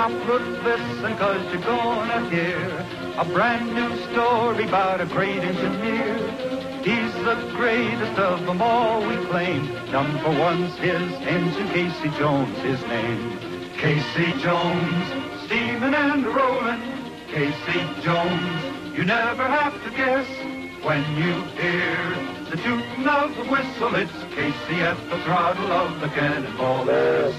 Stop, look, listen, cause you're gonna hear a brand new story about a great engineer. He's the greatest of them all, we claim. Number one's his engine, Casey Jones, his name. Casey Jones, steaming and rolling. Casey Jones, you never have to guess when you hear the tooting of the whistle. It's Casey at the throttle of the cannonball. Yes.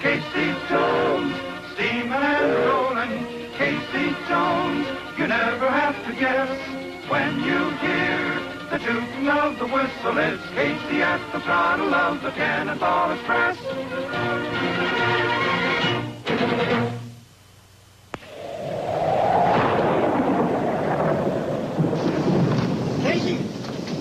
Casey Jones, steaming and rolling. Casey Jones, you never have to guess when you hear the tooting of the whistle. It's Casey at the throttle of the Cannonball Express. Casey,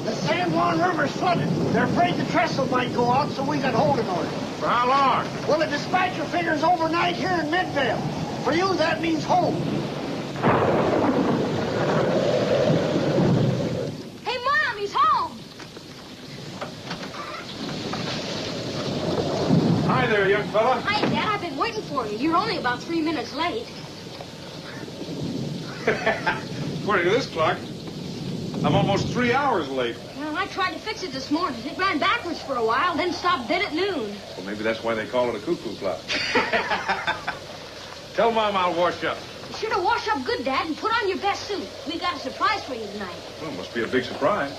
the San Juan River's flooded. They're afraid the trestle might go out, so we got holding orders. For how long? Well, the dispatcher figures overnight here in Midvale. For you, that means home. Hey, Mom, he's home. Hi there, young fella. Hi, Dad. I've been waiting for you. You're only about three minutes late. According to this clock, I'm almost three hours late. I tried to fix it this morning. It ran backwards for a while, then stopped dead at noon. Well, maybe that's why they call it a cuckoo clock. Tell Mom I'll wash up. You should have washed up good, Dad, and put on your best suit. We got a surprise for you tonight. Well, must be a big surprise.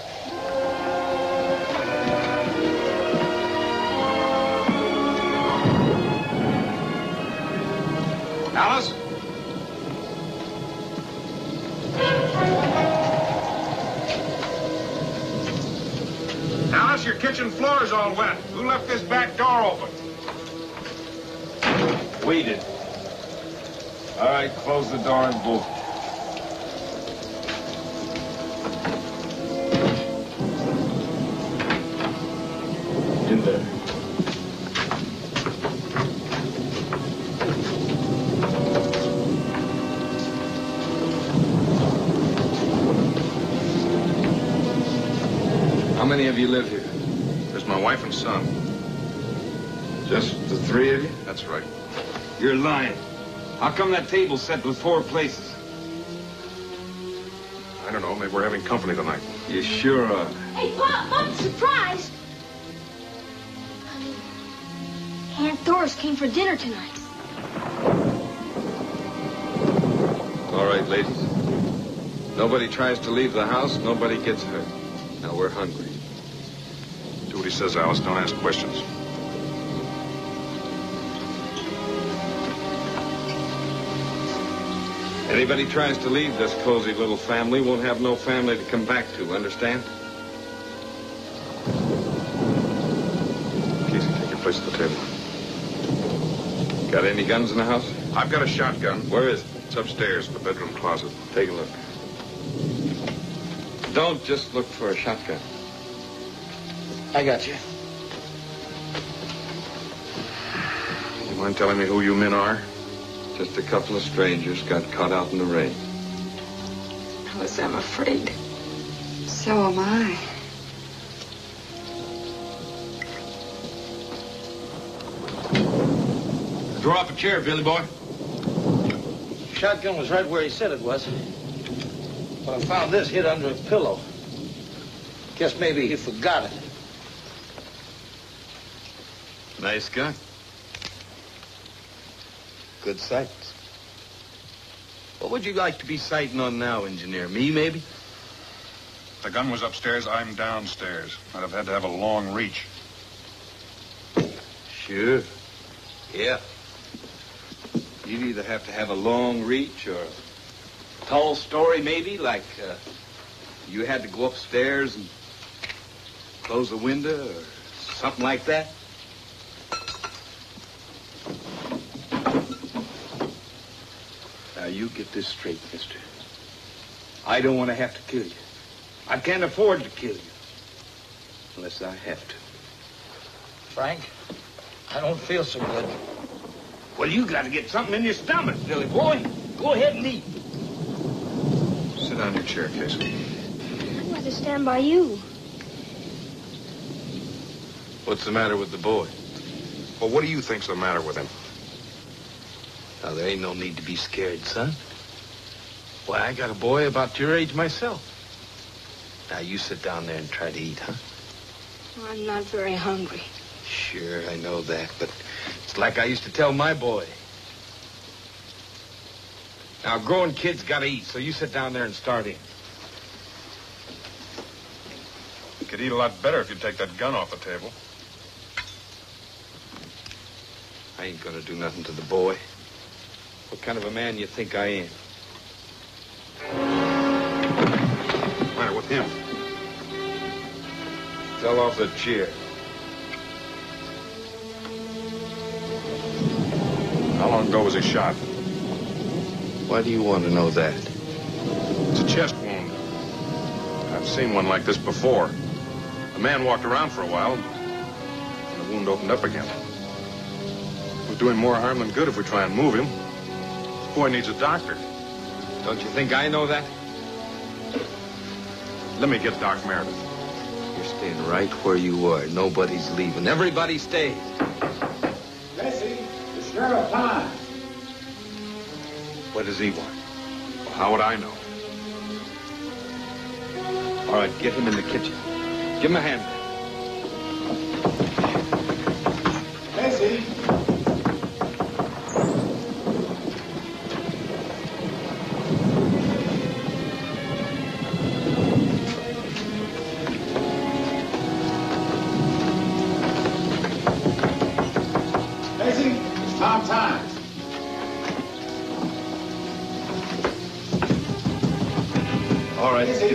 Alice? Your kitchen floor's all wet. Who left this back door open? We did. All right, close the door and bolt. In there. How many of you live here? There's my wife and son. Just the three of you? That's right. You're lying. How come that table's set with four places? I don't know. Maybe we're having company tonight. You sure are. Hey, Pop, Pop, surprise! Aunt Doris came for dinner tonight. All right, ladies. Nobody tries to leave the house, nobody gets hurt. Now we're hungry. Says, Alice. Don't ask questions. Anybody tries to leave this cozy little family won't have no family to come back to, understand? Casey, take your place at the table. Got any guns in the house? I've got a shotgun. Where is it? It's upstairs in the bedroom closet. Take a look. Don't just look for a shotgun. I got you. You mind telling me who you men are? Just a couple of strangers got caught out in the rain. Alice, I'm afraid. So am I. Draw up a chair, Billy boy. Shotgun was right where he said it was. But I found this hid under a pillow. Guess maybe he forgot it. Nice gun. Good sight. What would you like to be sighting on now, engineer? Me, maybe? The gun was upstairs. I'm downstairs. I'd have had to have a long reach. Sure. Yeah. You'd either have to have a long reach or a tall story, maybe, like uh, you had to go upstairs and close the window or something like that. Now, you get this straight, mister. I don't want to have to kill you. I can't afford to kill you. Unless I have to. Frank, I don't feel so good. Well, you got to get something in your stomach, Billy boy. Go ahead and eat. Sit down in your chair, Casey. I'd rather stand by you. What's the matter with the boy? Well, what do you think's the matter with him? Now, there ain't no need to be scared, son. Why, I got a boy about your age myself. Now, you sit down there and try to eat, huh? I'm not very hungry. Sure, I know that, but it's like I used to tell my boy. Now, growing kids gotta eat, so you sit down there and start in. You could eat a lot better if you'd take that gun off the table. I ain't gonna do nothing to the boy. What kind of a man you think I am? Him? Fell off the chair. How long ago was he shot? Why do you want to know that? It's a chest wound. I've seen one like this before. The man walked around for a while, and the wound opened up again. We're doing more harm than good if we try and move him. This boy needs a doctor. Don't you think I know that? Let me get Doc Meredith. You're staying right where you are. Nobody's leaving. Everybody stays. Jesse, the sheriff time. What does he want? Well, how would I know? All right, get him in the kitchen. Give him a hand.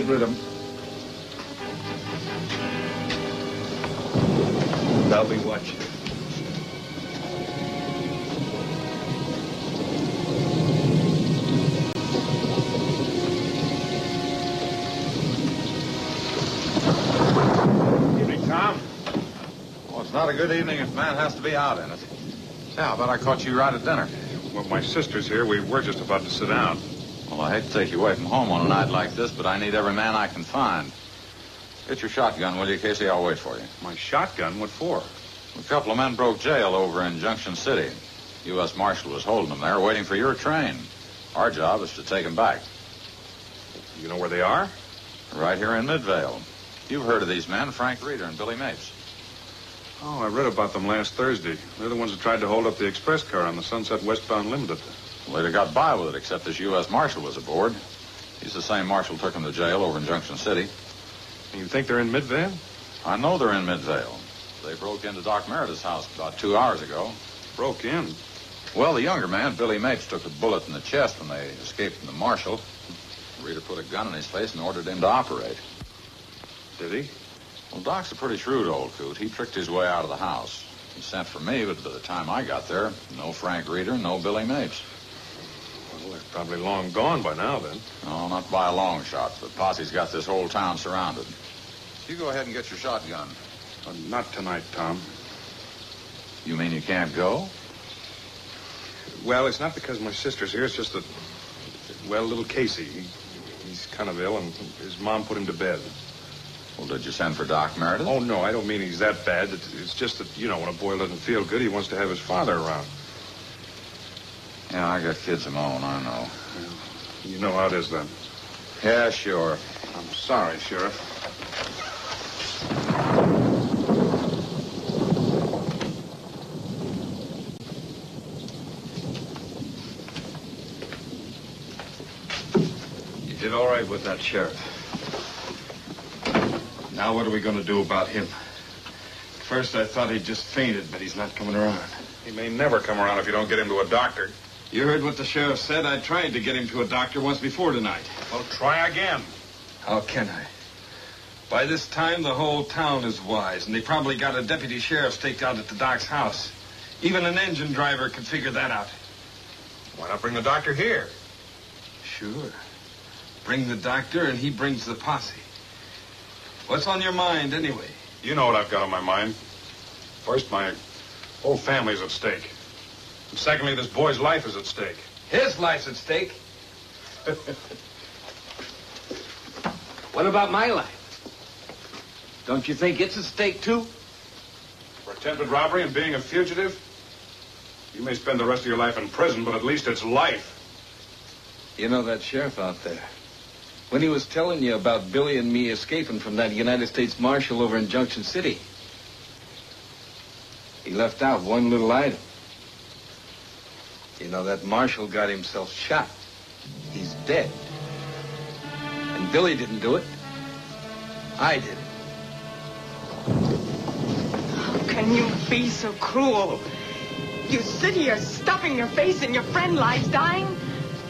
Get rid of him. I'll be watching. Evening, Tom. Well, it's not a good evening if man has to be out in it. Yeah, but I caught you right at dinner. Well, my sister's here. We were just about to sit down. Well, I hate to take you away from home on a night like this, but I need every man I can find. Get your shotgun, will you, Casey? I'll wait for you. My shotgun? What for? A couple of men broke jail over in Junction City. U.S. Marshal was holding them there, waiting for your train. Our job is to take them back. You know where they are? Right here in Midvale. You've heard of these men, Frank Reeder and Billy Mapes. Oh, I read about them last Thursday. They're the ones that tried to hold up the express car on the Sunset Westbound Limited. Have got by with it, except this U.S. Marshal was aboard. He's the same marshal took them to jail over in Junction City. You think they're in Midvale? I know they're in Midvale. They broke into Doc Meredith's house about two hours ago. Broke in. Well, the younger man, Billy Mapes, took a bullet in the chest when they escaped from the marshal. Reeder put a gun in his face and ordered him to operate. Did he? Well, Doc's a pretty shrewd old coot. He tricked his way out of the house. He sent for me, but by the time I got there, no Frank Reeder, no Billy Mapes. Well, they're probably long gone by now, then. No, not by a long shot. The posse's got this whole town surrounded. You go ahead and get your shotgun. Uh, not tonight, Tom. You mean you can't go? Well, it's not because my sister's here. It's just that, well, little Casey, he, he's kind of ill, and his mom put him to bed. Well, did you send for Doc Meredith? Oh, no, I don't mean he's that bad. It's, it's just that, you know, when a boy doesn't feel good, he wants to have his father around. Yeah, I got kids of my own, I know. You know how it is, then. Yeah, sure. I'm sorry, Sheriff. You did all right with that sheriff. Now what are we going to do about him? First, I thought he'd just fainted, but he's not coming around. He may never come around if you don't get him to a doctor. You heard what the sheriff said. I tried to get him to a doctor once before tonight. Well, try again. How can I? By this time, the whole town is wise, and they probably got a deputy sheriff staked out at the doc's house. Even an engine driver could figure that out. Why not bring the doctor here? Sure. Bring the doctor, and he brings the posse. What's on your mind, anyway? You know what I've got on my mind. First, my whole family's at stake. And secondly, this boy's life is at stake. His life's at stake. what about my life? Don't you think it's at stake, too? For attempted robbery and being a fugitive? You may spend the rest of your life in prison, but at least it's life. You know that sheriff out there? When he was telling you about Billy and me escaping from that United States Marshal over in Junction City, he left out one little item. You know, that Marshal got himself shot. He's dead. And Billy didn't do it. I did. How can you be so cruel? You sit here stuffing your face and your friend lies dying?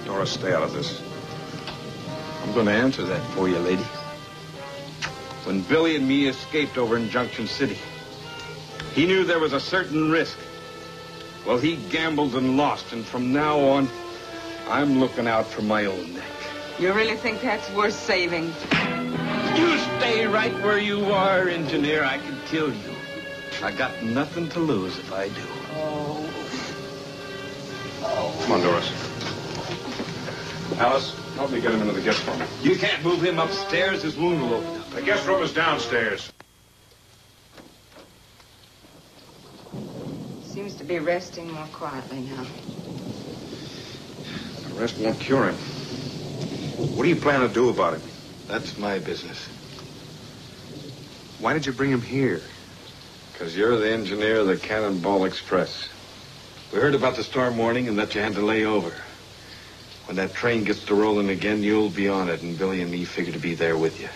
Doris, stay out of this. I'm going to answer that for you, lady. When Billy and me escaped over in Junction City, he knew there was a certain risk. Well, he gambled and lost, and from now on, I'm looking out for my own neck. You really think that's worth saving? You stay right where you are, engineer. I can kill you. I got nothing to lose if I do. Oh. Oh. Come on, Doris. Alice, help me get him into the guest room. You can't move him upstairs. His wound will open up. The guest room is downstairs. Seems to be resting more quietly now. The rest won't cure him. What do you plan to do about him? That's my business. Why did you bring him here? Because you're the engineer of the Cannonball Express. We heard about the storm warning and that you had to lay over. When that train gets to rolling again, you'll be on it, and Billy and me figure to be there with you.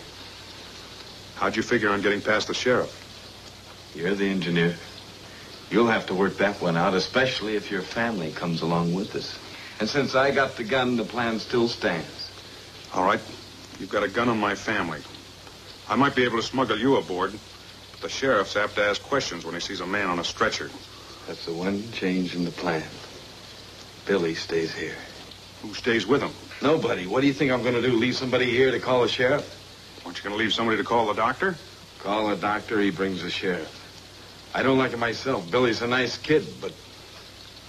How'd you figure on getting past the sheriff? You're the engineer. You'll have to work that one out, especially if your family comes along with us. And since I got the gun, the plan still stands. All right. You've got a gun on my family. I might be able to smuggle you aboard, but the sheriff's apt to ask questions when he sees a man on a stretcher. That's the one change in the plan. Billy stays here. Who stays with him? Nobody. What do you think I'm going to do? Leave somebody here to call the sheriff? Aren't you going to leave somebody to call the doctor? Call the doctor, he brings the sheriff. I don't like it myself. Billy's a nice kid, but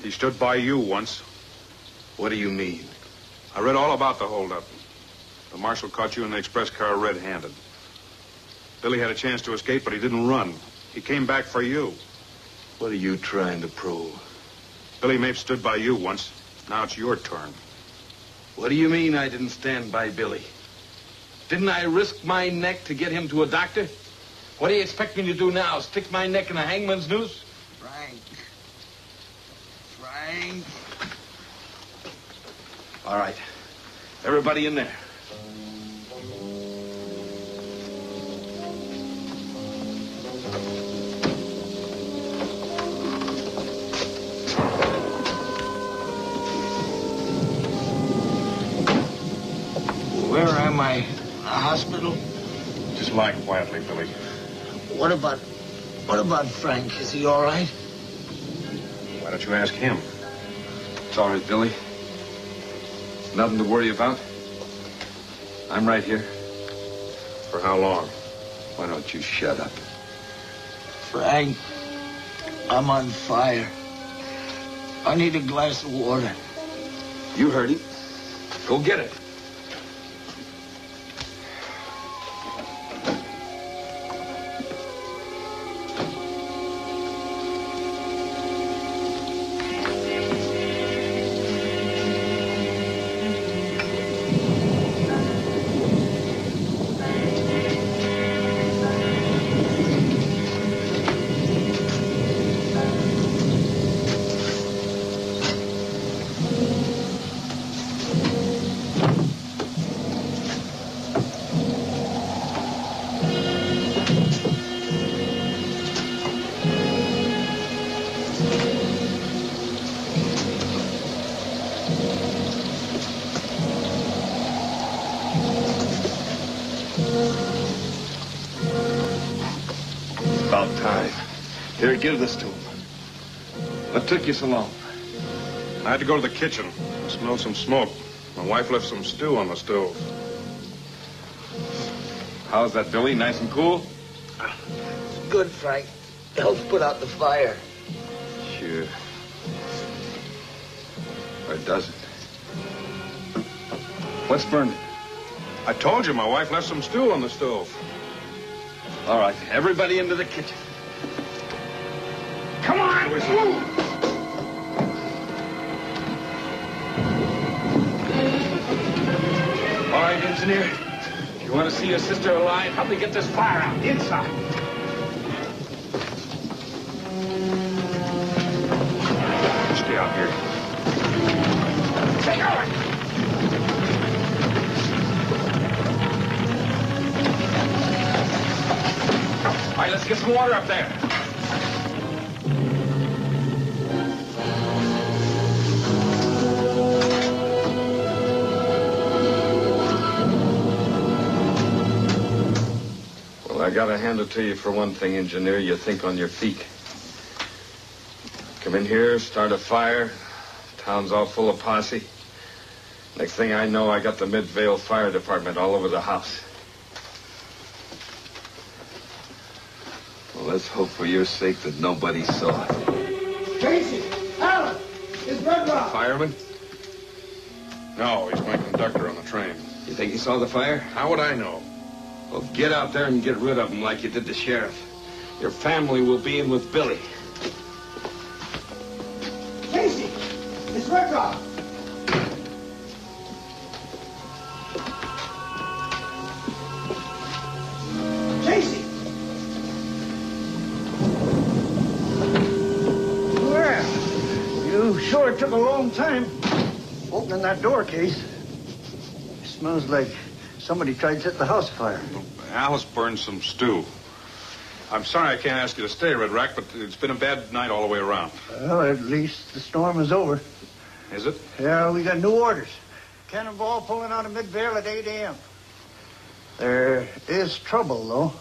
He stood by you once. what do you mean? I read all about the holdup. The marshal caught you in the express car red-handed. Billy had a chance to escape, but he didn't run. He came back for you. What are you trying to prove? Billy Mapes stood by you once. Now it's your turn. What do you mean I didn't stand by Billy? Didn't I risk my neck to get him to a doctor? What do you expect me to do now? Stick my neck in a hangman's noose? Frank. Frank. All right. Everybody in there. Where am I? A hospital? Just lie quietly, Billy. What about... What about Frank? Is he all right? Why don't you ask him? It's all right, Billy. Nothing to worry about. I'm right here. For how long? Why don't you shut up? Frank, I'm on fire. I need a glass of water. You heard him. Go get it. Here, give this to him. What took you so long? I had to go to the kitchen. I smelled some smoke. My wife left some stew on the stove. How's that, Billy? Nice and cool? Good, Frank. Helps put out the fire. Sure. Or does it? What's burning? I told you my wife left some stew on the stove. All right, everybody into the kitchen prison. All right, engineer. If you want to see your sister alive, help me get this fire out inside. Stay out here. Take her. All right, let's get some water up there. Gotta hand it to you for one thing, engineer. You think on your feet. Come in here, start a fire. Town's all full of posse. Next thing I know, I got the Midvale Fire Department all over the house. Well, let's hope for your sake that nobody saw it. Casey! Alan! It's Red Rock! Fireman? No, he's my conductor on the train. You think he saw the fire? How would I know? Well, get out there and get rid of him like you did the sheriff. Your family will be in with Billy. Casey! It's Red Rock! Casey! Well, you sure took a long time opening that door, Case. It smells like somebody tried to set the house afire. Alice burned some stew. I'm sorry I can't ask you to stay, Red Rock, but it's been a bad night all the way around. Well, at least the storm is over. Is it? Yeah, we got new orders. Cannonball pulling out of Midvale at 8 a.m. There is trouble, though.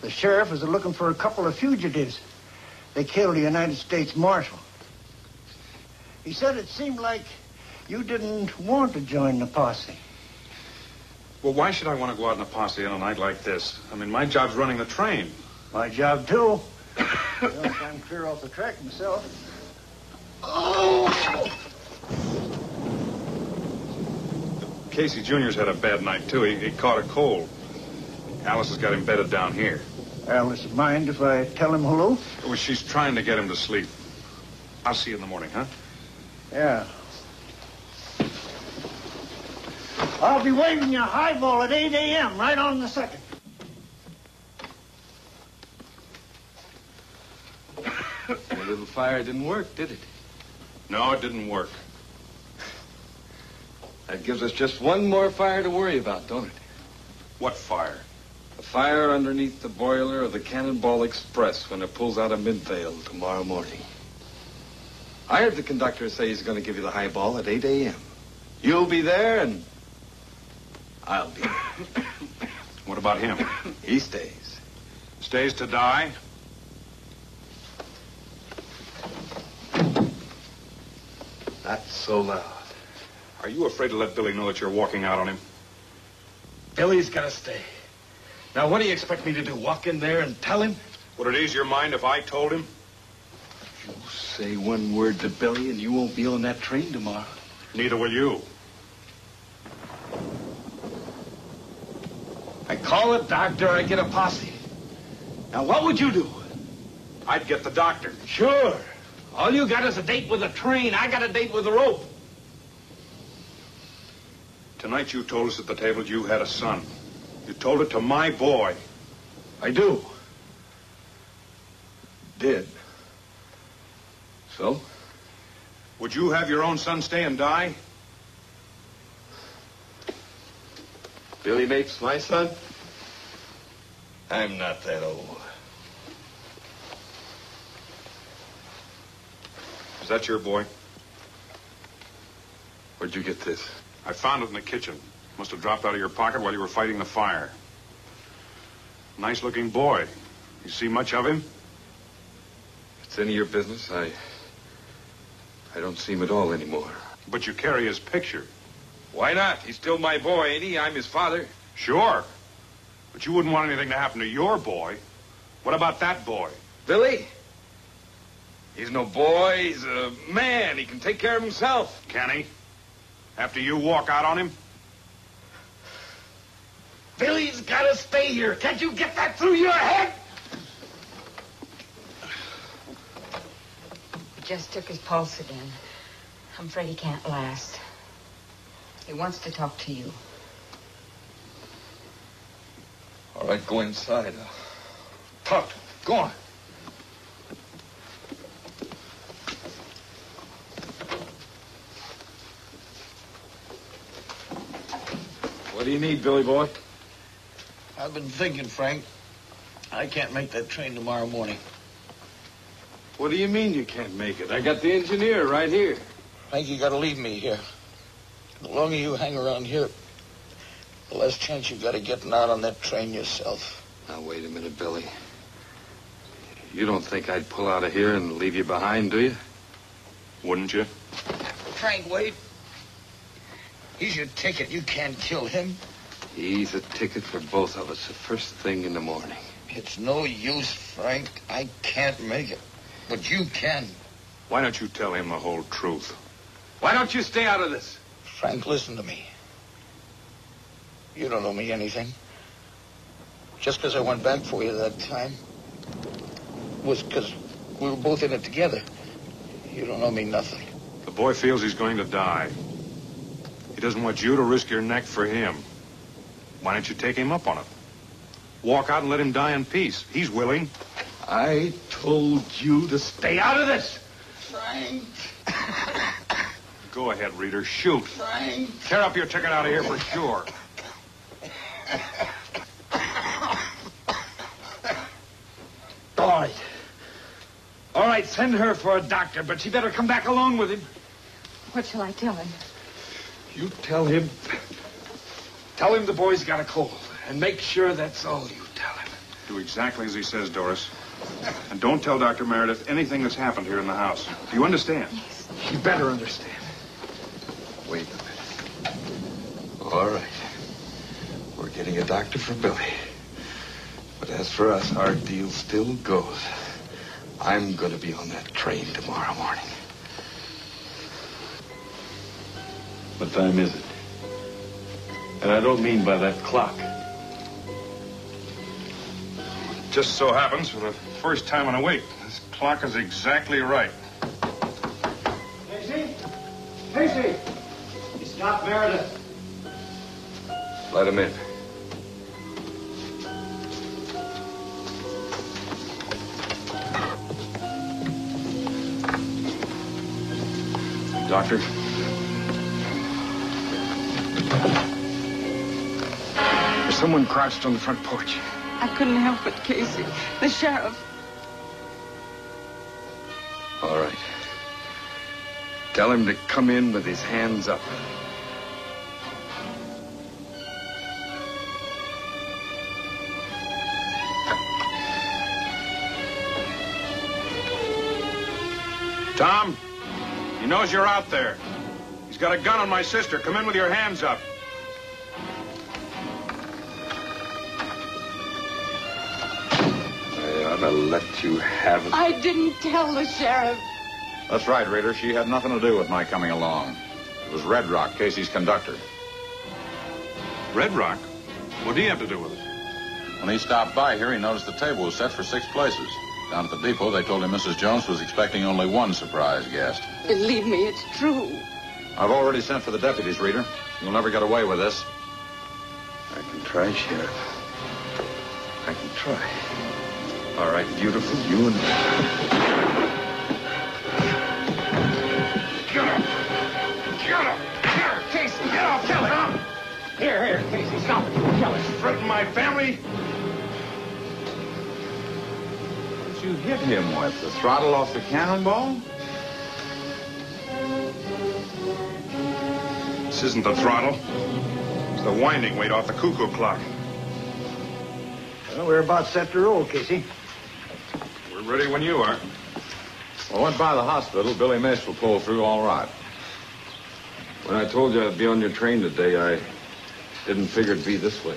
The sheriff is looking for a couple of fugitives. They killed a United States Marshal. He said it seemed like you didn't want to join the posse. Well, why should I want to go out in a posse on a night like this? I mean, my job's running the train. My job, too. well, I'm clear off the track myself. Oh! Casey Jr.'s had a bad night, too. He, he caught a cold. Alice has got him bedded down here. Alice, mind if I tell him hello? Well, she's trying to get him to sleep. I'll see you in the morning, huh? Yeah. I'll be waving you a highball at 8 a.m. right on the second. The little fire didn't work, did it? No, it didn't work. That gives us just one more fire to worry about, don't it? What fire? A fire underneath the boiler of the Cannonball Express when it pulls out of Midvale tomorrow morning. I heard the conductor say he's going to give you the highball at 8 a.m. You'll be there, and I'll be there. What about him? He stays. Stays to die? Not so loud. Are you afraid to let Billy know that you're walking out on him? Billy's got to stay. Now, what do you expect me to do? Walk in there and tell him? Would it ease your mind if I told him? You say one word to Billy, and you won't be on that train tomorrow. Neither will you. I call a doctor, I get a posse. Now, what would you do? I'd get the doctor. Sure. All you got is a date with a train. I got a date with a rope. Tonight you told us at the table you had a son. You told it to my boy. I do. Did. So? Would you have your own son stay and die? Billy Mapes, my son? I'm not that old. Is that your boy? Where'd you get this? I found it in the kitchen. Must have dropped out of your pocket while you were fighting the fire. Nice looking boy. You see much of him? If it's any of your business, I. I don't see him at all anymore. But you carry his picture. Why not? He's still my boy, ain't he? I'm his father. Sure. But you wouldn't want anything to happen to your boy. What about that boy? Billy? He's no boy. He's a man. He can take care of himself. Can he? After you walk out on him? Billy's got to stay here. Can't you get that through your head? He Just took his pulse again. I'm afraid he can't last. He wants to talk to you. All right, go inside. Uh, talk. Go on. What do you need, Billy boy? I've been thinking, Frank. I can't make that train tomorrow morning. What do you mean you can't make it? I got the engineer right here. Frank, you gotta leave me here. The longer you hang around here, the less chance you've got of getting out on that train yourself. Now, wait a minute, Billy. You don't think I'd pull out of here and leave you behind, do you? Wouldn't you? Frank, wait. He's your ticket. You can't kill him. He's a ticket for both of us the first thing in the morning. It's no use, Frank. I can't make it. But you can. Why don't you tell him the whole truth? Why don't you stay out of this? Frank, listen to me. You don't owe me anything. Just because I went back for you that time was because we were both in it together. You don't owe me nothing. The boy feels he's going to die. He doesn't want you to risk your neck for him. Why don't you take him up on it? Walk out and let him die in peace. He's willing. I told you to stay out of this. Frank, Go ahead, Reeder. Shoot. Frank. Tear up your ticket out of here for sure. All right. All right, send her for a doctor, but she better come back along with him. What shall I tell him? You tell him. Tell him the boy's got a cold, and make sure that's all you tell him. Do exactly as he says, Doris. And don't tell Dr. Meredith anything that's happened here in the house. Do you understand? Yes. You better understand. Wait a minute. All right. We're getting a doctor for Billy. But as for us, our deal still goes. I'm going to be on that train tomorrow morning. What time is it? And I don't mean by that clock. Just so happens, for the first time in a week, this clock is exactly right. Casey? Casey! It's Doc Meredith. Let him in. Doctor? There's someone crouched on the front porch. I couldn't help it, Casey. The sheriff. All right. Tell him to come in with his hands up. Knows you're out there. He's got a gun on my sister. Come in with your hands up. I ought to let you have it. I didn't tell the sheriff. That's right, Reeder. She had nothing to do with my coming along. It was Red Rock, Casey's conductor. Red Rock? What do he have to do with it? When he stopped by here, he noticed the table was set for six places. Down at the depot, they told him Mrs. Jones was expecting only one surprise guest. Believe me, it's true. I've already sent for the deputies, Reeder. You'll never get away with this. I can try, Sheriff. I can try. All right, beautiful. You and Get up! Get up! Here, Casey, get off, Kelly! Stop! Here, here, Casey, stop it. Kelly, Threaten my family? What you hit him with? The throttle off the cannonball? This isn't the throttle. It's the winding weight off the cuckoo clock. Well, we're about set to roll, Casey. We're ready when you are. Well, went by the hospital. Billy Mapes will pull through all right. when I told you I'd be on your train today, I didn't figure it'd be this way.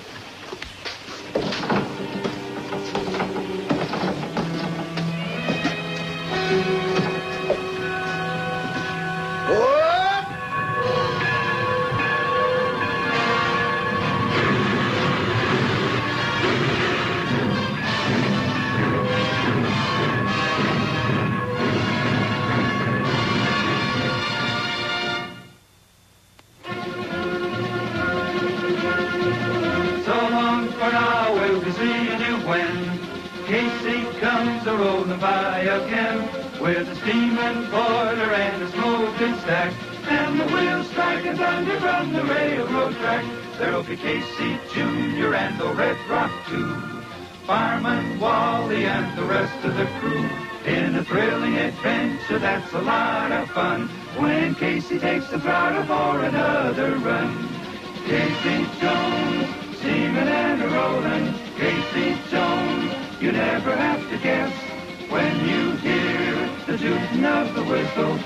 By again with a steaming boiler and a smoking stack. And the wheels striking thunder from the railroad track. There'll be Casey Jr. and the Red Rock too. Fireman Wally and the rest of the crew in a thrilling adventure that's a lot of fun. When Casey takes the throttle for another run. Casey Jones, steaming and a rolling. Casey Jones, you never have to guess when you hear the tooting of the whistle.